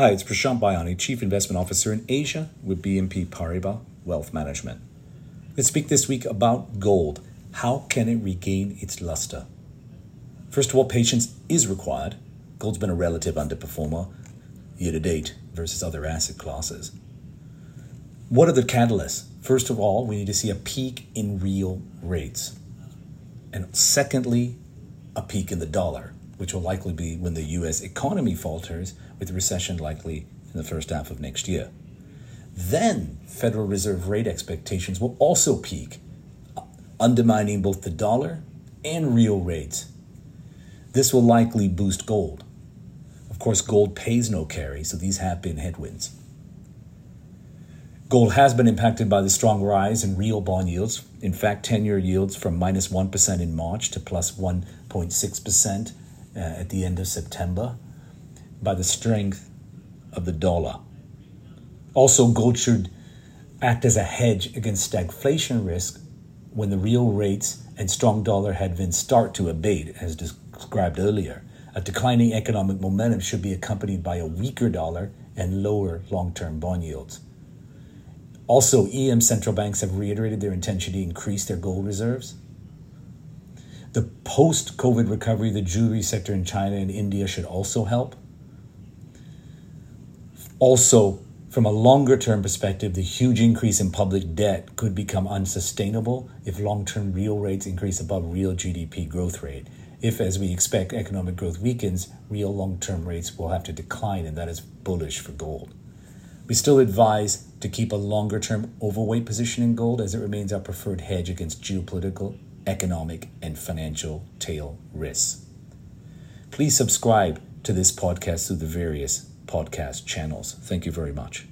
Hi, it's Prashant Bhayani, Chief Investment Officer in Asia with BNP Paribas Wealth Management. Let's speak this week about gold. How can it regain its luster? First of all, patience is required. Gold's been a relative underperformer year to date versus other asset classes. What are the catalysts? First of all, we need to see a peak in real rates. And secondly, a peak in the dollar which will likely be when the US economy falters, with recession likely in the first half of next year. Then Federal Reserve rate expectations will also peak, undermining both the dollar and real rates. This will likely boost gold. Of course, gold pays no carry, so these have been headwinds. Gold has been impacted by the strong rise in real bond yields. In fact, 10 year yields from minus 1 in March to plus 1.6% uh, at the end of September by the strength of the dollar. Also, gold should act as a hedge against stagflation risk when the real rates and strong dollar headwinds start to abate, as described earlier. A declining economic momentum should be accompanied by a weaker dollar and lower long term bond yields. Also, EM central banks have reiterated their intention to increase their gold reserves. The post COVID recovery, the jewelry sector in China and India should also help. Also, from a longer term perspective, the huge increase in public debt could become unsustainable if long term real rates increase above real GDP growth rate. If, as we expect, economic growth weakens, real long term rates will have to decline, and that is bullish for gold. We still advise to keep a longer term overweight position in gold as it remains our preferred hedge against geopolitical economic, and financial tail risks. Please subscribe to this podcast through the various podcast channels. Thank you very much.